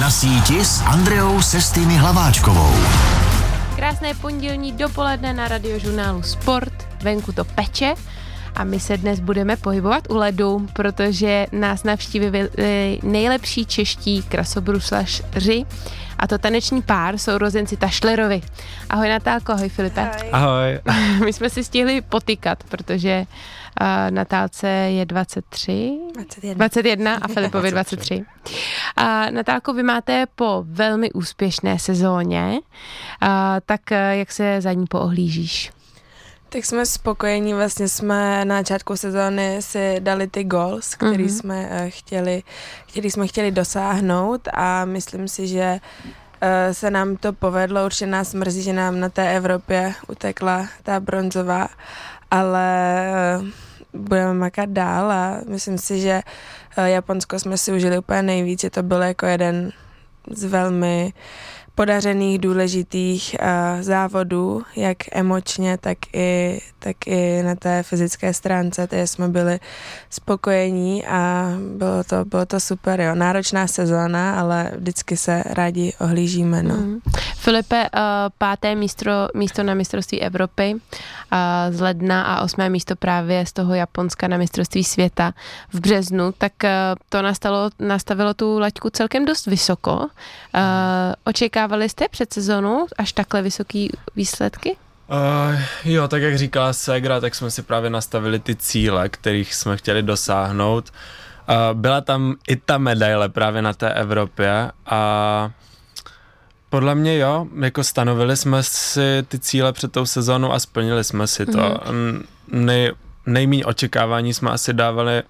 Na síti s Andreou Sestými Hlaváčkovou. Krásné pondělní dopoledne na radiožurnálu Sport. Venku to peče a my se dnes budeme pohybovat u ledu, protože nás navštívili nejlepší čeští krasobruslaři a to taneční pár jsou rozenci Tašlerovi. Ahoj Natálko, ahoj Filipe. Ahoj. My jsme si stihli potykat, protože uh, Natálce je 23, 21, 21 a Filipovi 23. A Natálko, vy máte po velmi úspěšné sezóně, uh, tak uh, jak se za ní poohlížíš? Tak jsme spokojení, vlastně jsme na začátku sezóny si dali ty goals, který mm-hmm. jsme uh, chtěli, který jsme chtěli dosáhnout a myslím si, že uh, se nám to povedlo, určitě nás mrzí, že nám na té Evropě utekla ta bronzová, ale uh, budeme makat dál a myslím si, že Japonsko jsme si užili úplně nejvíc, že to byl jako jeden z velmi podařených, důležitých uh, závodů, jak emočně, tak i, tak i na té fyzické stránce, takže jsme byli spokojení a bylo to, bylo to super, jo. Náročná sezóna, ale vždycky se rádi ohlížíme, no. Mm. Filipe, uh, páté místo, místo na mistrovství Evropy uh, z ledna a osmé místo právě z toho Japonska na mistrovství světa v březnu, tak uh, to nastalo, nastavilo tu laťku celkem dost vysoko. Uh, očeká očekávali jste před sezónou až takhle vysoký výsledky? Uh, jo, tak jak říkala Segra, tak jsme si právě nastavili ty cíle, kterých jsme chtěli dosáhnout. Uh, byla tam i ta medaile právě na té Evropě a podle mě jo, jako stanovili jsme si ty cíle před tou sezónou a splnili jsme si to. Mm-hmm. Nej, nejméně očekávání jsme asi dávali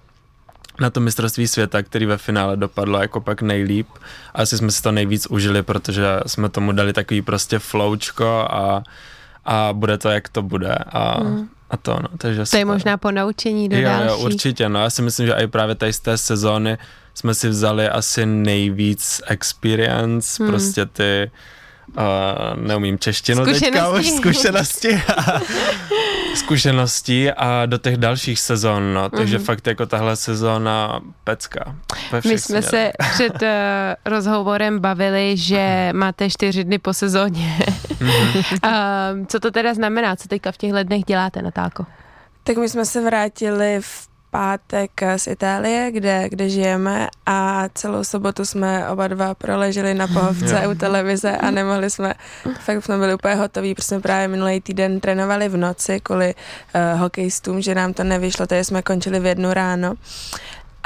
na to mistrovství světa, který ve finále dopadlo jako pak nejlíp. Asi jsme si to nejvíc užili, protože jsme tomu dali takový prostě floučko a, a bude to, jak to bude. A, mm. a to, no, takže To je možná po naučení do jo, další. Jo, určitě, no, já si myslím, že i právě tady z té sezóny jsme si vzali asi nejvíc experience, mm. prostě ty uh, neumím češtinu teďka už zkušenosti zkušeností a do těch dalších sezon, no, takže mm-hmm. fakt jako tahle sezóna pecka. My jsme směr. se před uh, rozhovorem bavili, že máte čtyři dny po sezóně. mm-hmm. uh, co to teda znamená? Co teďka v těchto dnech děláte, Natálko? Tak my jsme se vrátili v pátek z Itálie, kde, kde žijeme a celou sobotu jsme oba dva proleželi na pohovce u televize a nemohli jsme, fakt jsme byli úplně hotoví, protože jsme právě minulý týden trénovali v noci kvůli uh, hokejistům, že nám to nevyšlo, takže jsme končili v jednu ráno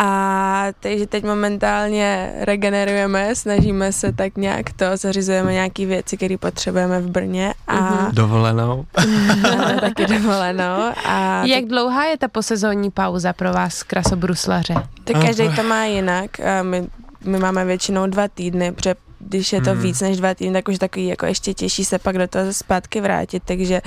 a takže teď momentálně regenerujeme, snažíme se tak nějak to, zařizujeme nějaké věci, které potřebujeme v Brně a... Mm-hmm. Dovolenou. taky dovolenou. A Jak dlouhá je ta posezónní pauza pro vás, krasobruslaře? Tak každý to má jinak. My, my máme většinou dva týdny, protože když je to hmm. víc než dva týdny, tak už takový jako ještě těžší se pak do toho zpátky vrátit, takže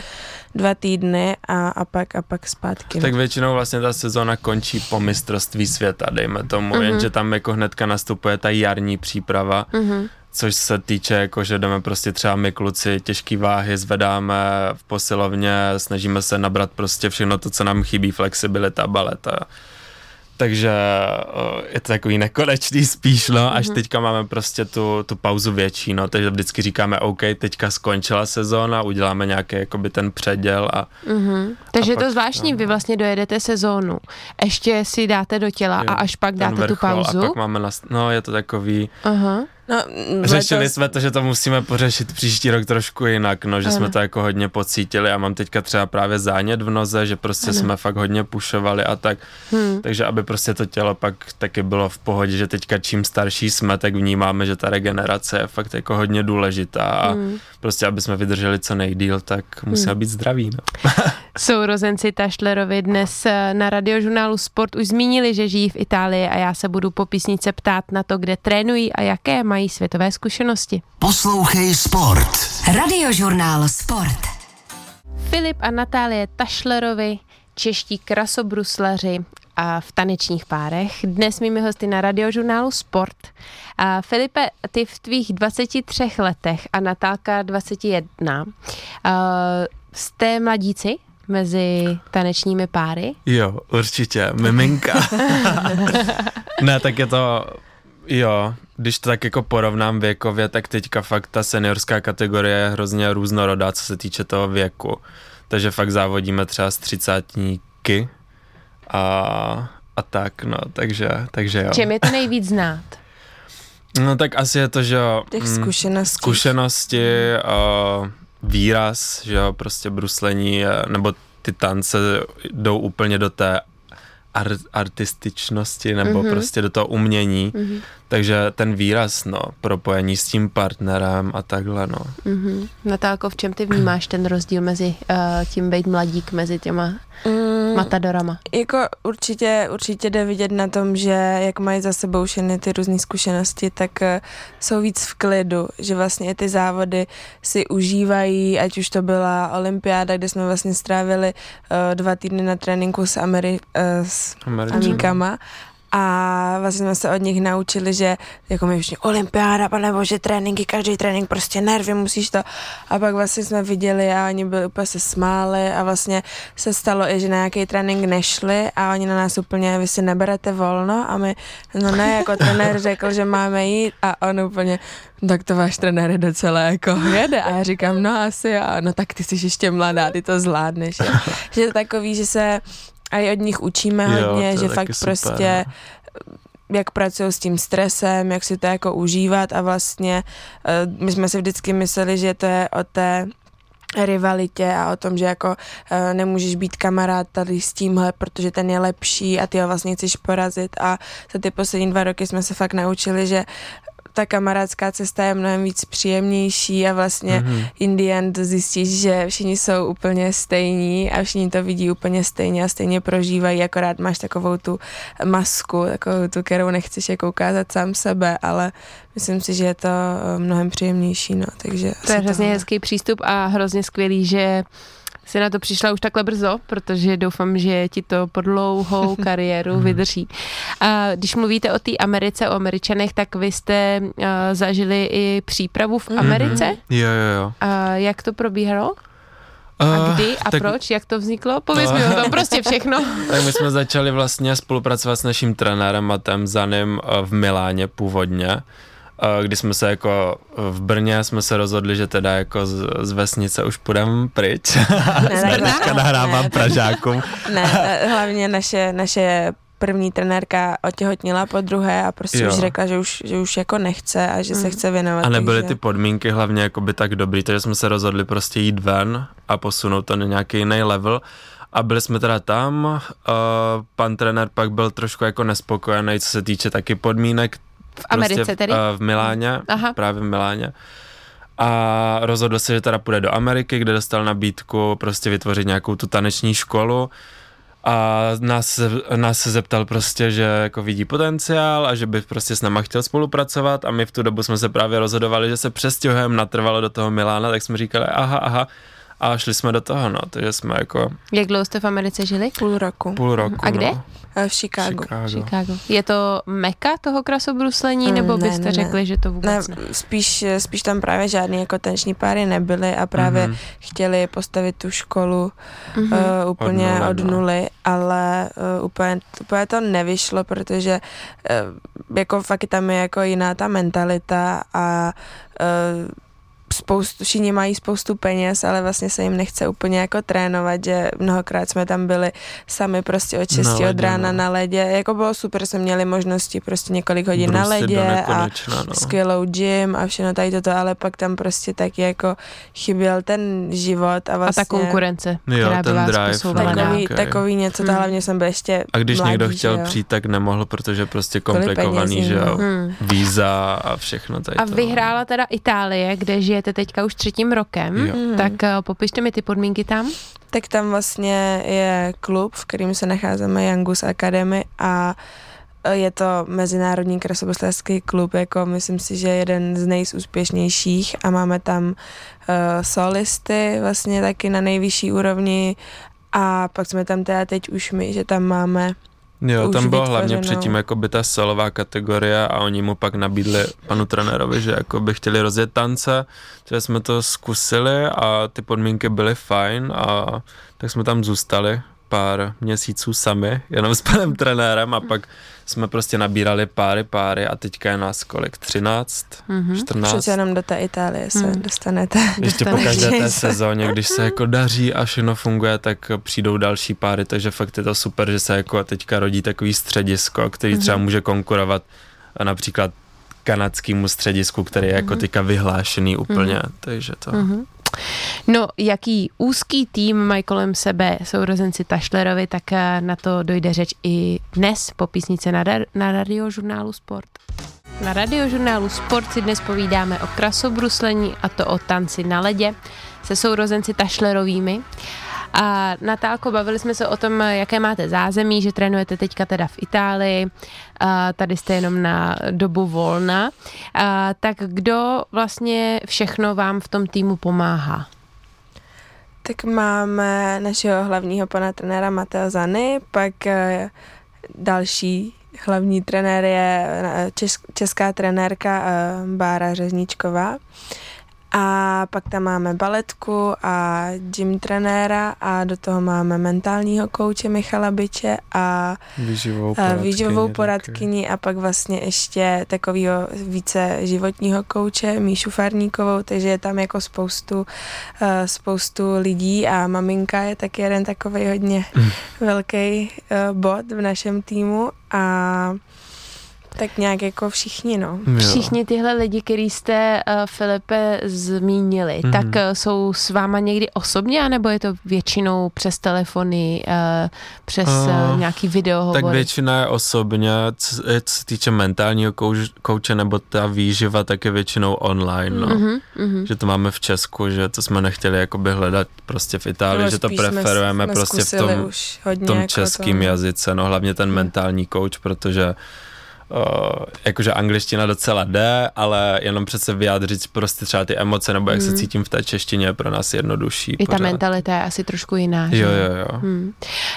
dva týdny a, a pak a pak zpátky. Tak většinou vlastně ta sezóna končí po mistrovství světa, dejme tomu, mm-hmm. jenže tam jako hnedka nastupuje ta jarní příprava, mm-hmm. což se týče jako, že jdeme prostě třeba my kluci těžký váhy, zvedáme v posilovně, snažíme se nabrat prostě všechno to, co nám chybí, flexibilita, baleta takže je to takový nekonečný spíš, no, až mm-hmm. teďka máme prostě tu, tu pauzu větší, no, takže vždycky říkáme, OK, teďka skončila sezóna, uděláme nějaký jakoby ten předěl a... Mm-hmm. Takže a je to zvláštní, no. vy vlastně dojedete sezónu, ještě si dáte do těla jo, a až pak dáte vrchol, tu pauzu. A pak máme, na, no, je to takový... Uh-huh. No, Řešili letos... jsme to, že to musíme pořešit příští rok trošku jinak, no, že ano. jsme to jako hodně pocítili a mám teďka třeba právě zánět v noze, že prostě ano. jsme fakt hodně pušovali a tak, hmm. takže aby prostě to tělo pak taky bylo v pohodě, že teďka čím starší jsme, tak vnímáme, že ta regenerace je fakt jako hodně důležitá a hmm. prostě aby jsme vydrželi co nejdíl, tak musíme hmm. být zdraví. No. Sourozenci Tašlerovi dnes eh, na radiožurnálu Sport už zmínili, že žijí v Itálii a já se budu po písnice ptát na to, kde trénují a jaké mají světové zkušenosti. Poslouchej Sport. Radiožurnál Sport. Filip a Natálie Tašlerovi, čeští krasobruslaři a v tanečních párech. Dnes mými hosty na radiožurnálu Sport. A Filipe, ty v tvých 23 letech a Natálka 21. Uh, jste mladíci? Mezi tanečními páry? Jo, určitě, miminka. ne, tak je to jo, když to tak jako porovnám věkově, tak teďka fakt ta seniorská kategorie je hrozně různorodá, co se týče toho věku. Takže fakt závodíme třeba z třicátníky a, a tak, no, takže, takže jo. Čem je to nejvíc znát? No tak asi je to, že jo. Těch mm, zkušeností. Zkušenosti, uh, výraz, že jo, prostě bruslení, eh, nebo ty tance jdou úplně do té ar- artističnosti nebo mm-hmm. prostě do toho umění, mm-hmm. takže ten výraz, no, propojení s tím partnerem a takhle, no. Mm-hmm. Natálko, v čem ty vnímáš ten rozdíl mezi uh, tím být mladík, mezi těma mm, matadorama? Jako určitě, určitě jde vidět na tom, že jak mají za sebou všechny ty různé zkušenosti, tak uh, jsou víc v klidu, že vlastně ty závody si užívají, ať už to byla olympiáda, kde jsme vlastně strávili uh, dva týdny na tréninku s, Ameri- uh, s Amíkama a vlastně jsme se od nich naučili, že jako my všichni olympiáda, pane bože, tréninky, každý trénink, prostě nervy, musíš to. A pak vlastně jsme viděli a oni byli úplně se smáli a vlastně se stalo i, že na nějaký trénink nešli a oni na nás úplně, vy si neberete volno a my, no ne, jako trenér řekl, že máme jít a on úplně, tak to váš trenér je docela jako jede a já říkám, no asi a no tak ty jsi ještě mladá, ty to zvládneš. že to takový, že se a i od nich učíme jo, hodně, že fakt super, prostě no. jak pracují s tím stresem, jak si to jako užívat a vlastně eh, my jsme si vždycky mysleli, že to je o té rivalitě a o tom, že jako uh, nemůžeš být kamarád tady s tímhle, protože ten je lepší a ty ho vlastně chceš porazit a za ty poslední dva roky jsme se fakt naučili, že ta kamarádská cesta je mnohem víc příjemnější a vlastně mm-hmm. in the end zjistíš, že všichni jsou úplně stejní a všichni to vidí úplně stejně a stejně prožívají, akorát máš takovou tu masku, takovou tu, kterou nechceš jako ukázat sám sebe, ale myslím si, že je to eh, mnohem příjemnější, no, takže... To je hrozně hezký přístup a hrozně skvělý, že jsi na to přišla už takhle brzo, protože doufám, že ti to po dlouhou kariéru hmm. vydrží. A když mluvíte o té Americe, o Američanech, tak vy jste uh, zažili i přípravu v mhm. Americe? Mm-hmm. Jo, jo, jo. A jak to probíhalo? A eh, kdy a tak, proč? Jak to vzniklo? Pověz uh, mi o tom, prostě všechno. tak my jsme začali vlastně spolupracovat s naším trenérem Matem Zanem v Miláně původně kdy jsme se jako v Brně jsme se rozhodli, že teda jako z, z vesnice už půjdeme pryč. Ne, Dneska nahrávám ne, Pražákům. Ne, hlavně naše, naše první trenérka otěhotnila po druhé a prostě jo. už řekla, že už, že už jako nechce a že mm. se chce věnovat. A nebyly takže... ty podmínky hlavně jako by tak dobrý, takže jsme se rozhodli prostě jít ven a posunout to na nějaký jiný level. A byli jsme teda tam, uh, pan trenér pak byl trošku jako nespokojený, co se týče taky podmínek, v Americe prostě tedy? v, v Miláně, Aha. právě v Miláně. A rozhodl se, že teda půjde do Ameriky, kde dostal nabídku prostě vytvořit nějakou tu taneční školu a nás, nás se zeptal prostě, že jako vidí potenciál a že by prostě s náma chtěl spolupracovat a my v tu dobu jsme se právě rozhodovali, že se přestěhujeme natrvalo do toho Milána, tak jsme říkali aha, aha, a šli jsme do toho, no, takže jsme jako... Jak dlouho jste v Americe žili? Půl roku. Půl roku, A kde? No. V Chicago. Chicago. Chicago. Je to meka toho krasobruslení, mm, nebo byste ne, řekli, že to vůbec ne? ne? Spíš, spíš tam právě žádný jako tenční páry nebyly a právě mm-hmm. chtěli postavit tu školu mm-hmm. uh, úplně od nuly, od no. nuly no. ale uh, úplně, úplně to nevyšlo, protože uh, jako fakt tam je jako jiná ta mentalita a uh, spoustu, všichni mají spoustu peněz, ale vlastně se jim nechce úplně jako trénovat, že mnohokrát jsme tam byli sami prostě od 6 od rána no. na ledě, jako bylo super, jsme měli možnosti prostě několik hodin Brusty na ledě a no. skvělou gym a všechno tady toto, ale pak tam prostě taky jako chyběl ten život a vlastně... A ta konkurence, jo, která ten by vás drive, no, takový, okay. takový něco, to hmm. hlavně jsem byl ještě A když mladý, někdo chtěl jo. přijít, tak nemohl, protože prostě komplikovaný, že jo, hmm. víza a všechno tady A vyhrála teda Itálie, kde žije žijete teďka už třetím rokem, jo. Mhm. tak uh, popište mi ty podmínky tam. Tak tam vlastně je klub, v kterým se nacházíme Youngus Academy a eh, je to mezinárodní krasobruslařský klub, jako myslím si, že jeden z nejúspěšnějších a máme tam uh, solisty vlastně taky na nejvyšší úrovni a pak jsme tam teda teď už my, že tam máme Jo, tam bylo hlavně předtím jako by ta solová kategorie a oni mu pak nabídli panu trenérovi, že jako by chtěli rozjet tance, takže jsme to zkusili a ty podmínky byly fajn a tak jsme tam zůstali pár měsíců sami, jenom s panem trenérem a pak jsme prostě nabírali páry, páry a teďka je nás kolik? 13? Mm-hmm. 14? Přece jenom do té Itálie se mm. dostanete. Ještě po každé té sezóně, když se jako daří a všechno funguje, tak přijdou další páry, takže fakt je to super, že se jako teďka rodí takový středisko, který třeba mhm. může konkurovat například kanadskému středisku, který je jako mhm. teďka vyhlášený úplně, mm-hmm. takže to... Mm-hmm. No, jaký úzký tým mají kolem sebe sourozenci Tašlerovi, tak eh, na to dojde řeč i dnes po písnice na, ra- na radiožurnálu Sport. Na radiožurnálu Sport si dnes povídáme o krasobruslení a to o tanci na ledě se sourozenci Tašlerovými. A Natálko, bavili jsme se o tom, jaké máte zázemí, že trénujete teďka teda v Itálii, a tady jste jenom na dobu volna. A tak kdo vlastně všechno vám v tom týmu pomáhá? Tak máme našeho hlavního pana trenéra Mateo Zany, pak eh, další hlavní trenér je eh, česká trenérka eh, Bára Řezničková. A pak tam máme baletku a gym trenéra a do toho máme mentálního kouče Michala Byče a výživovou poradkyni, výživovou poradkyni a pak vlastně ještě takového více životního kouče Míšu Farníkovou, takže je tam jako spoustu, uh, spoustu lidí a maminka je taky jeden takový hodně mm. velký uh, bod v našem týmu a tak nějak jako všichni, no. Jo. Všichni tyhle lidi, který jste, uh, Filipe, zmínili, mm-hmm. tak uh, jsou s váma někdy osobně, anebo je to většinou přes telefony, uh, přes uh, nějaký video Tak většina je osobně, co, co se týče mentálního kouč, kouče nebo ta výživa, tak je většinou online, no. Mm-hmm. Že to máme v Česku, že to jsme nechtěli jakoby hledat prostě v Itálii, no, že to preferujeme jsme, prostě v tom, tom jako českým to... jazyce, no hlavně ten mentální kouč, protože Uh, jakože angličtina docela jde, ale jenom přece vyjádřit prostě třeba ty emoce nebo jak hmm. se cítím v té češtině je pro nás jednodušší. I pořád. ta mentalita je asi trošku jiná. Že? Jo, jo, jo. Hmm.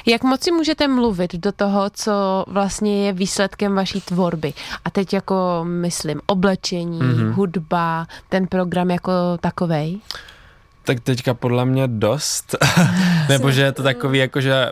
Jak moc si můžete mluvit do toho, co vlastně je výsledkem vaší tvorby? A teď jako myslím oblečení, hmm hudba, ten program jako takovej? Tak teďka podle mě dost. Nebo že je to takový jako, že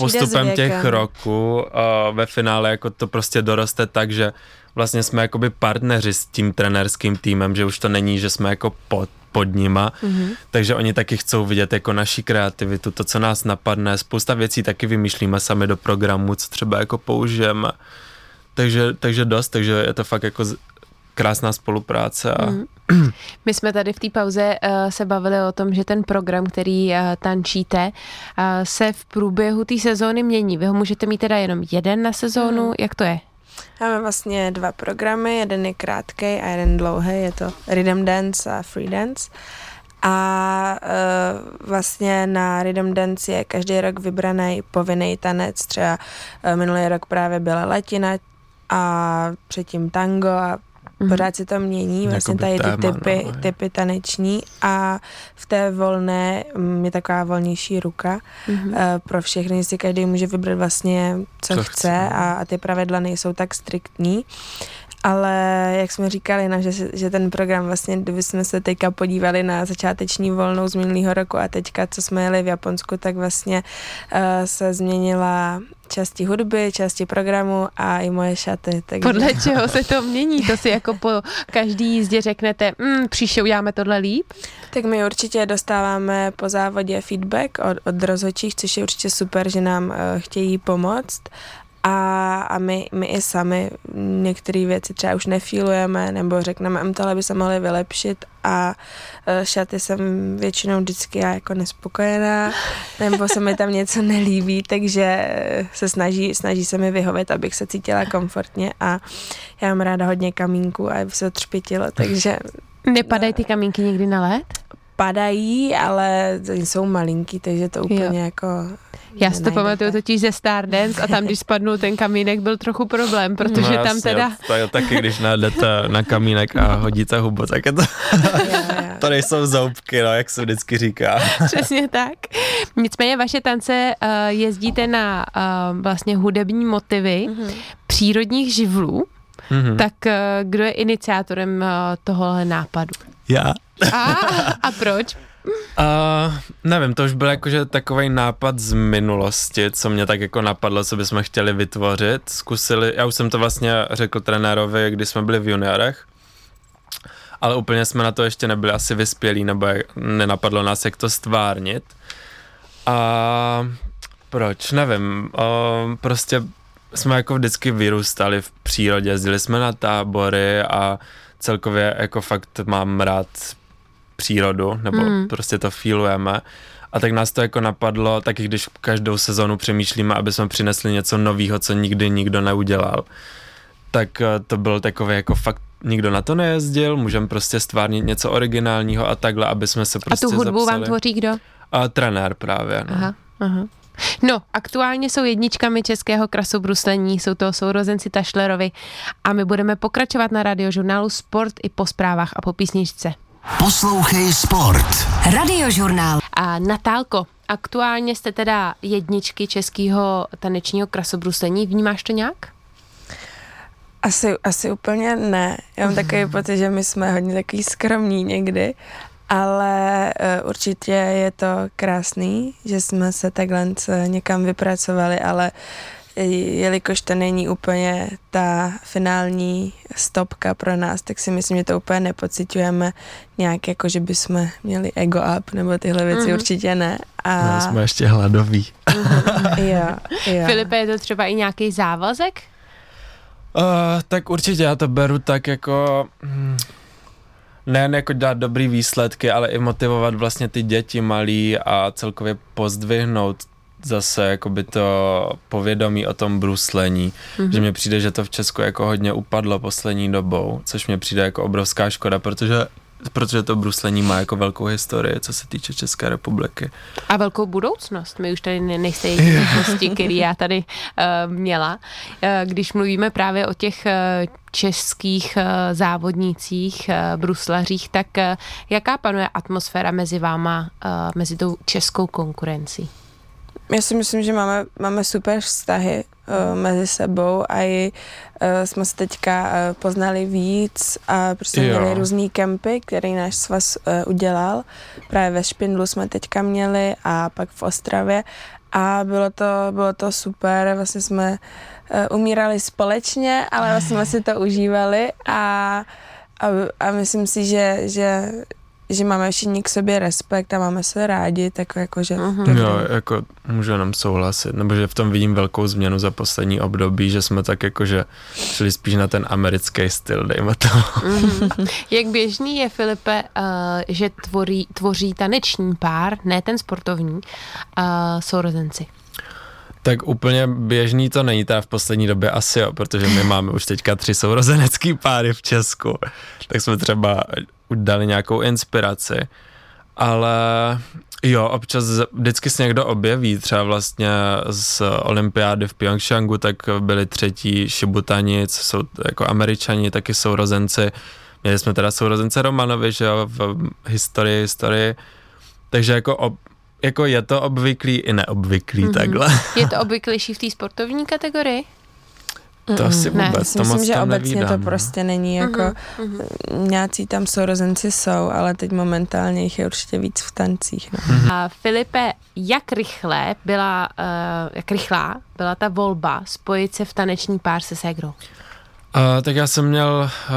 postupem těch roků uh, ve finále jako to prostě doroste tak, že vlastně jsme jakoby partneři s tím trenérským týmem, že už to není, že jsme jako pod, pod nima, mm-hmm. takže oni taky chcou vidět jako naší kreativitu, to, co nás napadne, spousta věcí taky vymýšlíme sami do programu, co třeba jako použijeme, takže, takže dost, takže je to fakt jako krásná spolupráce. A... Mm. My jsme tady v té pauze uh, se bavili o tom, že ten program, který uh, tančíte, uh, se v průběhu té sezóny mění. Vy ho můžete mít teda jenom jeden na sezónu, mm. jak to je? Máme vlastně dva programy, jeden je krátký a jeden dlouhý, je to Rhythm Dance a Free Dance. A uh, vlastně na Rhythm Dance je každý rok vybraný povinný tanec, třeba uh, minulý rok právě byla latina a předtím tango a Mm-hmm. Pořád se to mění, vlastně tady ty typy, no, typy taneční a v té volné mm, je taková volnější ruka mm-hmm. uh, pro všechny, si každý může vybrat vlastně, co, co chce, chce a, a ty pravidla nejsou tak striktní. Ale jak jsme říkali, no, že, že ten program vlastně, kdyby jsme se teďka podívali na začáteční volnou z minulého roku a teďka, co jsme jeli v Japonsku, tak vlastně uh, se změnila části hudby, části programu a i moje šaty. Takže... Podle čeho se to mění? To si jako po každý jízdě řeknete, mm, příště uděláme tohle líp? Tak my určitě dostáváme po závodě feedback od, od rozhodčích, což je určitě super, že nám uh, chtějí pomoct a, a my, my i sami některé věci třeba už nefílujeme, nebo řekneme, že tohle by se mohli vylepšit a uh, šaty jsem většinou vždycky já jako nespokojená, nebo se mi tam něco nelíbí, takže se snaží, snaží se mi vyhovět, abych se cítila komfortně a já mám ráda hodně kamínku a aby se třpitilo, takže... Nepadají ty kamínky někdy na led? Padají, ale jsou malinký, takže to úplně jo. jako já si to pamatuju totiž ze Stardance a tam, když spadnul ten kamínek, byl trochu problém, protože no, tam jasně, teda... To je taky, když najdete na kamínek a hodíte hubu, tak je to... to nejsou zoubky, no, jak se vždycky říká. Přesně tak. Nicméně vaše tance uh, jezdíte na uh, vlastně hudební motivy mm-hmm. přírodních živlů, mm-hmm. tak uh, kdo je iniciátorem uh, tohohle nápadu? Já. A, a proč? Uh, nevím, to už byl jakože takový nápad z minulosti, co mě tak jako napadlo, co bychom chtěli vytvořit. Zkusili, já už jsem to vlastně řekl trenérovi, když jsme byli v juniorech, ale úplně jsme na to ještě nebyli asi vyspělí, nebo nenapadlo nás, jak to stvárnit. A proč? Nevím. Uh, prostě jsme jako vždycky vyrůstali v přírodě, jezdili jsme na tábory a celkově jako fakt mám rád přírodu, nebo mm. prostě to feelujeme. A tak nás to jako napadlo, taky když každou sezonu přemýšlíme, aby jsme přinesli něco nového, co nikdy nikdo neudělal. Tak eh, to byl takový jako fakt nikdo na to nejezdil, můžeme prostě stvárnit něco originálního a takhle, aby jsme se prostě A tu hudbu zapsali. vám tvoří kdo? A trenér právě, no. Aha, aha. No, aktuálně jsou jedničkami českého krasobruslení, jsou to sourozenci Tašlerovi a my budeme pokračovat na radiožurnálu Sport i po zprávách a po písničce. Poslouchej Sport. Radiožurnál. A Natálko, aktuálně jste teda jedničky českého tanečního krasobruslení, vnímáš to nějak? Asi, asi úplně ne. Já mám takový pocit, že my jsme hodně takový skromní někdy, ale uh, určitě je to krásný, že jsme se takhle někam vypracovali, ale jelikož to není úplně ta finální stopka pro nás, tak si myslím, že to úplně nepocitujeme nějak jako, že bychom měli ego up nebo tyhle věci, mm-hmm. určitě ne. A... No, jsme ještě hladoví. Mm-hmm. jo, jo. Filipe, je to třeba i nějaký závazek? Uh, tak určitě já to beru tak jako... Hmm, nejen jako dát dobrý výsledky, ale i motivovat vlastně ty děti malí a celkově pozdvihnout zase jakoby to povědomí o tom bruslení, mm-hmm. že mně přijde, že to v Česku jako hodně upadlo poslední dobou, což mě přijde jako obrovská škoda, protože protože to bruslení má jako velkou historii, co se týče České republiky. A velkou budoucnost. My už tady nejste hosti, který já tady uh, měla. Uh, když mluvíme právě o těch uh, českých uh, závodnících, uh, bruslařích, tak uh, jaká panuje atmosféra mezi váma, uh, mezi tou českou konkurencí? Já si myslím, že máme, máme super vztahy uh, mezi sebou a i uh, jsme se teďka uh, poznali víc a prostě jo. měli různý kempy, který náš svaz uh, udělal. Právě ve Špindlu jsme teďka měli a pak v Ostravě a bylo to, bylo to super, vlastně jsme uh, umírali společně, ale vlastně jsme si to užívali a, a, a myslím si, že, že že máme všichni k sobě respekt a máme se rádi, tak jako, že... Uh-huh. Jo, jako můžu jenom souhlasit, nebo že v tom vidím velkou změnu za poslední období, že jsme tak jako, že šli spíš na ten americký styl, dejme to. Uh-huh. Jak běžný je, Filipe, uh, že tvoří, tvoří taneční pár, ne ten sportovní, uh, sourozenci? Tak úplně běžný to není teda v poslední době asi jo, protože my máme už teďka tři sourozenecký páry v Česku, tak jsme třeba dali nějakou inspiraci, ale jo, občas vždycky se někdo objeví, třeba vlastně z olympiády v Pyeongchangu, tak byli třetí šibutani, co jsou jako američani, taky sourozenci, měli jsme teda sourozence Romanovi, že jo, v historii, historii, takže jako ob, jako je to obvyklý i neobvyklý mm-hmm. takhle. Je to obvyklejší v té sportovní kategorii? To asi vůbec, ne, to myslím, že to obecně nevídám, to no. prostě není jako, uh-huh. nějací tam sourozenci jsou, ale teď momentálně jich je určitě víc v tancích. No. Uh-huh. A Filipe, jak rychle byla, uh, jak rychlá byla ta volba spojit se v taneční pár se Segrou? Uh, tak já jsem měl, uh,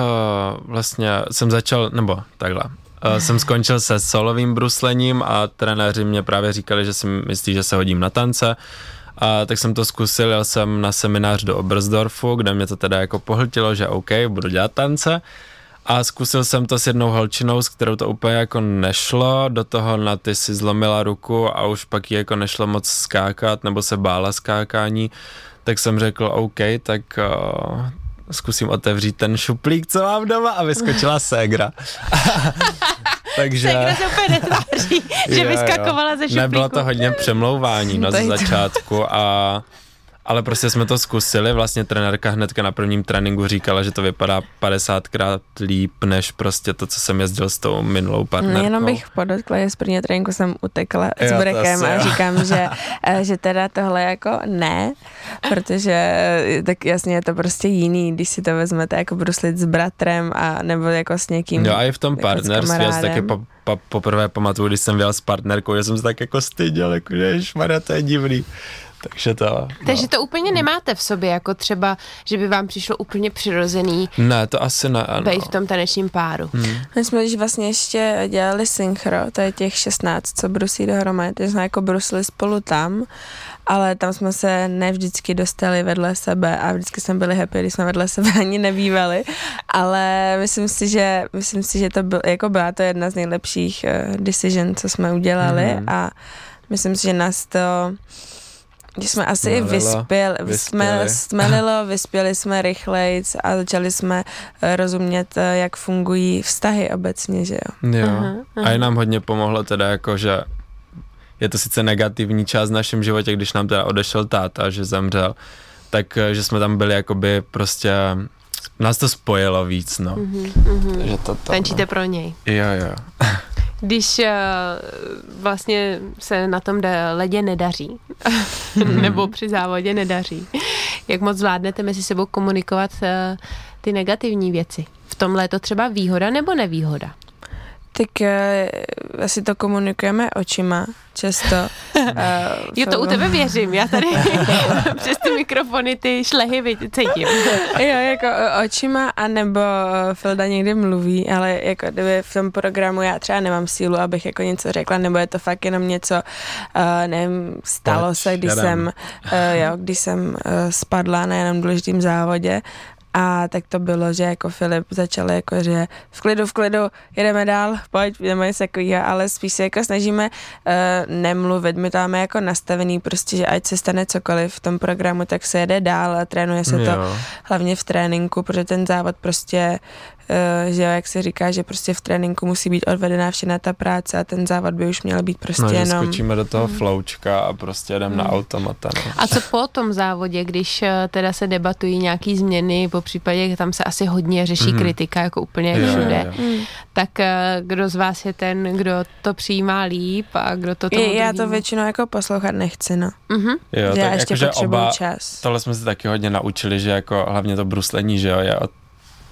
vlastně jsem začal, nebo takhle, uh, jsem skončil se solovým bruslením a trenéři mě právě říkali, že si myslí, že se hodím na tance, a tak jsem to zkusil, jel jsem na seminář do Obersdorfu, kde mě to teda jako pohltilo, že OK, budu dělat tance. A zkusil jsem to s jednou holčinou, s kterou to úplně jako nešlo, do toho na ty si zlomila ruku a už pak jí jako nešlo moc skákat, nebo se bála skákání, tak jsem řekl OK, tak uh, zkusím otevřít ten šuplík, co mám doma a vyskočila ségra. Takže... Se úplně netváří, že vyskakovala ze šuplíku. Nebylo to hodně přemlouvání na začátku a ale prostě jsme to zkusili, vlastně trenérka hnedka na prvním tréninku říkala, že to vypadá 50krát líp, než prostě to, co jsem jezdil s tou minulou partnerkou. No, jenom bych podotkla, že z prvního tréninku jsem utekla s brekem a říkám, že, eh, že teda tohle jako ne, protože eh, tak jasně je to prostě jiný, když si to vezmete jako bruslit s bratrem a nebo jako s někým. Jo a i v tom jako partnerství, já si taky po, po, poprvé pamatuju, když jsem vyjel s partnerkou, že jsem se tak jako styděl, jako že šmarja, to je divný. Takže to. No. Takže to úplně nemáte v sobě, jako třeba, že by vám přišlo úplně přirozený. Ne, to asi ne. Ano. Být v tom tanečním páru. Hmm. My jsme když vlastně ještě dělali synchro, to je těch 16, co brusí dohromady, takže jsme jako brusili spolu tam, ale tam jsme se nevždycky dostali vedle sebe a vždycky jsme byli happy, když jsme vedle sebe ani nebývali, ale myslím si, že, myslím si, že to byl, jako byla to jedna z nejlepších uh, decision, co jsme udělali hmm. a myslím si, že nás to když jsme asi i vyspěli, jsme smelilo, vyspěli jsme rychleji a začali jsme eh, rozumět, eh, jak fungují vztahy obecně, že jo. Jo. Aha, aha. A i nám hodně pomohlo teda jako, že je to sice negativní část v našem životě, když nám teda odešel táta, že zemřel, tak eh, že jsme tam byli jakoby prostě nás to spojilo víc, no. Mm-hmm, mm-hmm. Že to, to, Tančíte no. pro něj. Jo, jo. Když uh, vlastně se na tom ledě nedaří, mm. nebo při závodě nedaří, jak moc zvládnete mezi sebou komunikovat uh, ty negativní věci? V tomhle je to třeba výhoda nebo nevýhoda? Tak uh, asi to komunikujeme očima často. Uh, jo, to u tebe věřím, já tady přes ty mikrofony ty šlehy cítím. jo, jako očima, anebo Filda někdy mluví, ale jako kdyby v tom programu já třeba nemám sílu, abych jako něco řekla, nebo je to fakt jenom něco, uh, nevím, stalo Pač, se, když jsem, uh, jo, když jsem uh, spadla na jenom důležitým závodě a tak to bylo, že jako Filip začal jako, že v klidu, v klidu, jedeme dál, pojď, jdeme něco takového, ale spíš se jako snažíme uh, nemluvit. My to máme jako nastavený prostě, že ať se stane cokoliv v tom programu, tak se jede dál a trénuje se jo. to hlavně v tréninku, protože ten závod prostě že jak se říká, že prostě v tréninku musí být odvedená všechna ta práce a ten závod by už měl být prostě no, jenom... skočíme do toho mm. floučka a prostě jdeme mm. na automata. No. A co po tom závodě, když uh, teda se debatují nějaký změny, po případě tam se asi hodně řeší mm. kritika, jako úplně jo, všude, jo, jo. Mm. tak uh, kdo z vás je ten, kdo to přijímá líp a kdo to tomu Já to většinou jako poslouchat nechci, no. Mm-hmm. Jo, že tak já ještě jako, oba, čas. Tohle jsme se taky hodně naučili, že jako hlavně to bruslení, že jo, je od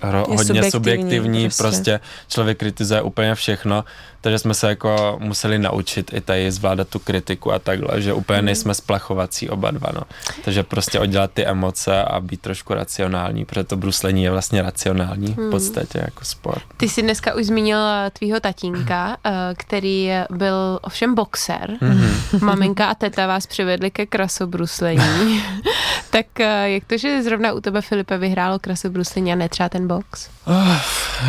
hodně subjektivní, subjektivní prostě. prostě člověk kritizuje úplně všechno, takže jsme se jako museli naučit i tady zvládat tu kritiku a takhle, že úplně mm. nejsme splachovací oba dva, no. Takže prostě oddělat ty emoce a být trošku racionální, protože to bruslení je vlastně racionální mm. v hmm. podstatě jako sport. Ty jsi dneska už zmínil eh, tvýho tatínka, eh, který byl ovšem boxer. Mm-hmm. Maminka a teta vás přivedli ke krasobruslení. tak eh, jak to, že zrovna u tebe Filipe vyhrálo krasobruslení a ne třeba ten box? Oh,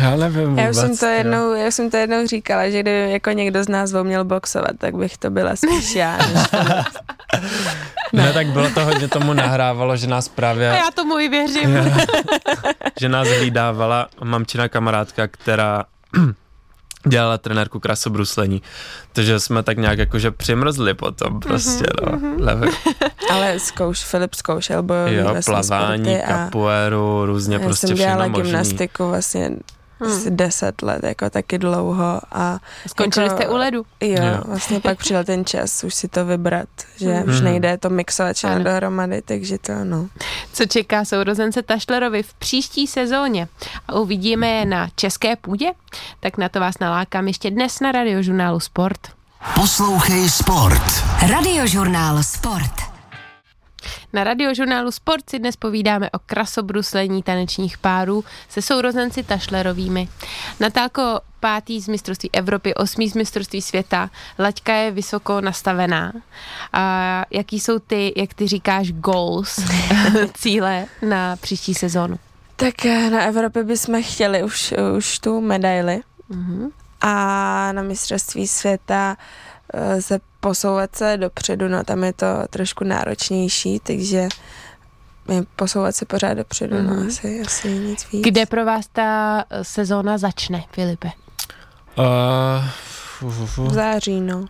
já nevím já jsem to jednou, já jsem to jednou říkala, že kdyby jako někdo z nás měl boxovat, tak bych to byla spíš já. ne, tak bylo to hodně tomu nahrávalo, že nás právě... A já tomu i věřím. že nás hlídávala mamčina kamarádka, která dělala trenérku krasobruslení, takže jsme tak nějak jakože přimrzli potom prostě, mm-hmm, no. Mm-hmm. Ale zkouš, Filip zkoušel bojový Jo, vlastně plavání, kapuéru, různě já prostě všechno možný. gymnastiku vlastně hmm. deset let, jako taky dlouho. A Skončili jako, jste u ledu. Jo, jo, vlastně pak přišel ten čas už si to vybrat, že hmm. už nejde to mixovat všechno dohromady, takže to no. Co čeká sourozence Tašlerovi v příští sezóně a uvidíme je na české půdě, tak na to vás nalákám ještě dnes na radiožurnálu Sport. Poslouchej Sport. Radiožurnál Sport. Na radiožurnálu Sport si dnes povídáme o krasobruslení tanečních párů se sourozenci Tašlerovými. Natálko pátý z mistrovství Evropy, osmý z mistrovství světa. Laťka je vysoko nastavená. A jaký jsou ty, jak ty říkáš, goals, cíle na příští sezónu? Tak eh, na Evropě bychom chtěli už, už tu medaili. Mm-hmm. A na mistrovství světa Eh, se posouvat se dopředu, no tam je to trošku náročnější, takže posouvat se pořád dopředu, mm-hmm. no mhm. asi, asi nic víc. Kde pro vás ta sezóna začne, Filipe? Uh, v září, no.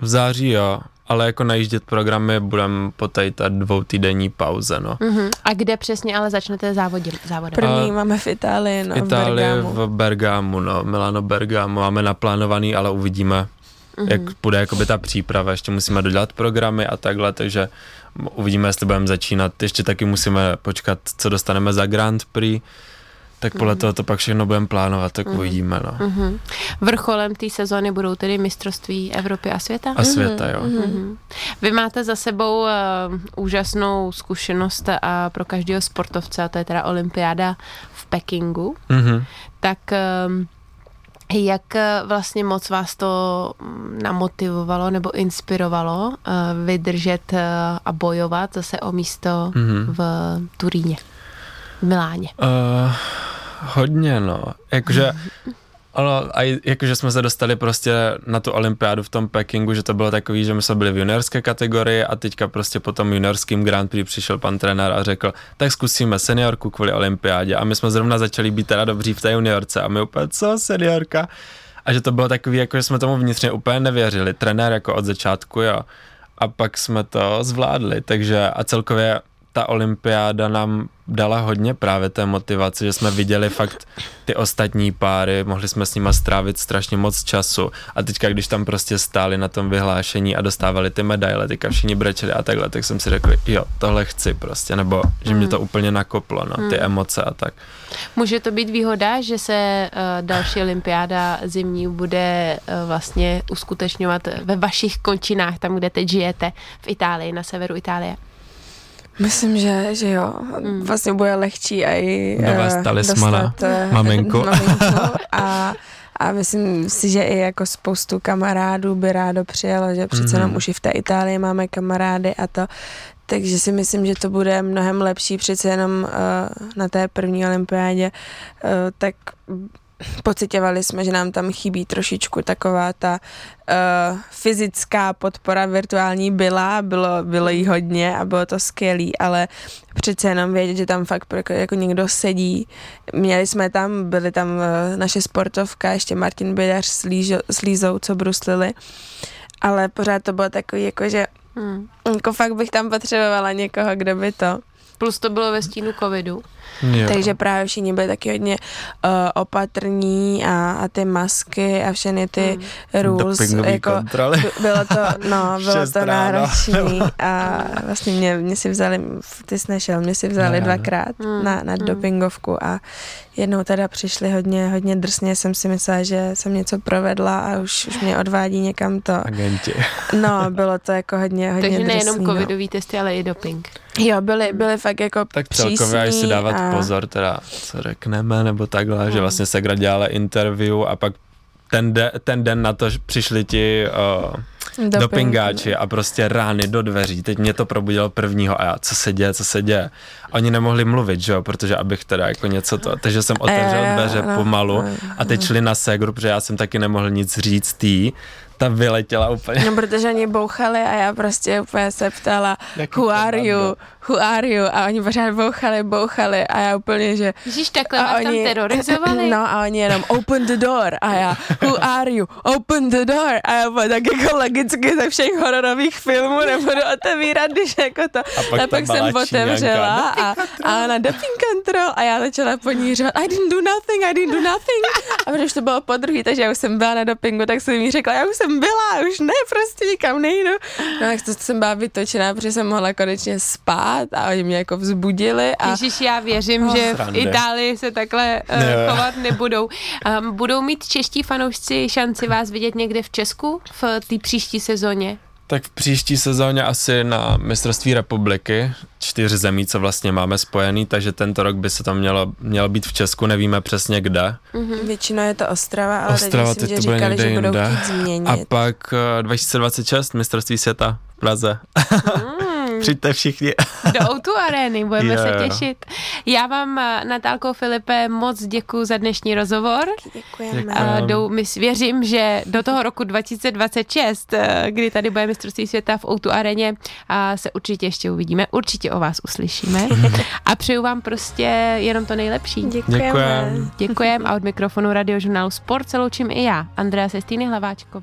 V září, jo. ale jako najíždět programy budeme po tady ta dvoutýdenní pauze, no. Uh-huh. A kde přesně ale začnete závodit? závodem? První a máme v Itálii, no, v Itálii, v Bergamu. v Bergamu, no, Milano Bergamo, máme naplánovaný, ale uvidíme, uh-huh. jak bude jakoby ta příprava, ještě musíme dodělat programy a takhle, takže uvidíme, jestli budeme začínat, ještě taky musíme počkat, co dostaneme za Grand Prix, tak podle mm. toho to pak všechno budeme plánovat, tak mm. uvidíme. No. Mm-hmm. Vrcholem té sezóny budou tedy mistrovství Evropy a světa? A světa, jo. Mm-hmm. Vy máte za sebou uh, úžasnou zkušenost a pro každého sportovce, a to je teda olympiáda v Pekingu, mm-hmm. tak uh, jak vlastně moc vás to namotivovalo nebo inspirovalo uh, vydržet uh, a bojovat zase o místo mm-hmm. v Turíně, v Miláně? Uh, Hodně, no. Jakože, ale a jakože jsme se dostali prostě na tu olympiádu v tom Pekingu, že to bylo takový, že my jsme byli v juniorské kategorii a teďka prostě po tom juniorským Grand Prix přišel pan trenér a řekl, tak zkusíme seniorku kvůli olympiádě a my jsme zrovna začali být teda dobří v té juniorce a my úplně, co seniorka? A že to bylo takový, jako že jsme tomu vnitřně úplně nevěřili. Trenér jako od začátku, jo. A pak jsme to zvládli, takže a celkově ta olympiáda nám dala hodně právě té motivace, že jsme viděli fakt ty ostatní páry, mohli jsme s nima strávit strašně moc času a teďka, když tam prostě stáli na tom vyhlášení a dostávali ty medaile, teďka všichni brečeli a takhle, tak jsem si řekl, jo, tohle chci prostě, nebo že mě to hmm. úplně nakoplo, no, ty hmm. emoce a tak. Může to být výhoda, že se uh, další olympiáda zimní bude uh, vlastně uskutečňovat ve vašich končinách, tam, kde teď žijete, v Itálii, na severu Itálie? Myslím, že, že jo. Mm. Vlastně bude lehčí i uh, dostat uh, maminku. maminku a, a myslím si, že i jako spoustu kamarádů by rádo přijelo, že přece jenom mm. už i v té Itálii máme kamarády a to, takže si myslím, že to bude mnohem lepší přece jenom uh, na té první olympiádě, uh, tak pocitovali jsme, že nám tam chybí trošičku taková ta uh, fyzická podpora virtuální byla, bylo, bylo jí hodně a bylo to skvělý, ale přece jenom vědět, že tam fakt jako, někdo sedí. Měli jsme tam, byly tam uh, naše sportovka, ještě Martin Bidař s, Lížo, s Lízou, co bruslili, ale pořád to bylo takový, jako že hmm. jako fakt bych tam potřebovala někoho, kdo by to. Plus to bylo ve stínu covidu. Jo. Takže právě všichni byli taky hodně uh, opatrní a, a ty masky a všechny ty hmm. rules. jako, kontroly. Bylo to, no, bylo to náročný a vlastně mě, mě si vzali, ty jsi nešel, mě si vzali ne, dvakrát hmm. na, na hmm. dopingovku a jednou teda přišli hodně, hodně drsně, jsem si myslela, že jsem něco provedla a už, už mě odvádí někam to. Agenti. No, bylo to jako hodně, hodně Takže nejenom no. covidový testy, ale i doping. Jo, byly, byly fakt jako Tak celkově, až si dávat pozor, teda, co řekneme, nebo takhle, hmm. že vlastně Segra dělala interview a pak ten, de, ten den na to přišli ti uh, Doping. dopingáči a prostě rány do dveří. Teď mě to probudilo prvního a já, co se děje, co se děje. Oni nemohli mluvit, že jo, protože abych teda jako něco to, takže jsem otevřel dveře pomalu a teď šli na Segru, protože já jsem taky nemohl nic říct tý, ta vyletěla úplně. No, protože oni bouchali a já prostě úplně se ptala, Jaký who are you, who are you? A oni pořád bouchali, bouchali a já úplně, že... Ježíš, takhle a vás oni, tam terorizovali? No a oni jenom open the door a já, who are you? Open the door. A já tak jako logicky ze všech hororových filmů nebudu otevírat, když jako to. A pak, a pak jsem otevřela a, a na doping control a já začala ponířovat, I didn't do nothing, I didn't do nothing. A protože to bylo po druhý, takže já už jsem byla na dopingu, tak jsem jí řekla, já už jsem byla, už ne, prostě nikam nejdu. No tak to jsem byla vytočená, protože jsem mohla konečně spát a oni mě jako vzbudili. A... Ježíš, já věřím, oh, že v Itálii se takhle uh, ne. chovat nebudou. Um, budou mít čeští fanoušci šanci vás vidět někde v Česku v té příští sezóně? Tak v příští sezóně asi na mistrovství republiky, čtyř zemí, co vlastně máme spojený, takže tento rok by se tam mělo, mělo být v Česku, nevíme přesně kde. Mm-hmm. Většinou je to Ostrava, ale Ostrava, teď myslím, že říkali, že budou chtít změnit. A pak 2026 mistrovství světa v Praze. Mm. Přijďte všichni. Do Outu arény, budeme yeah. se těšit. Já vám, eh, Natálko Filipe, moc děkuji za dnešní rozhovor. Děkujeme. A do, my věřím, že do toho roku 2026, eh, kdy tady bude mistrovství světa v Outu aréně, a se určitě ještě uvidíme, určitě o vás uslyšíme. a přeju vám prostě jenom to nejlepší. Děkujeme. Děkujeme. Děkujeme a od mikrofonu radiožurnálu Sport se loučím i já, Andrea Sestýny Hlaváčková.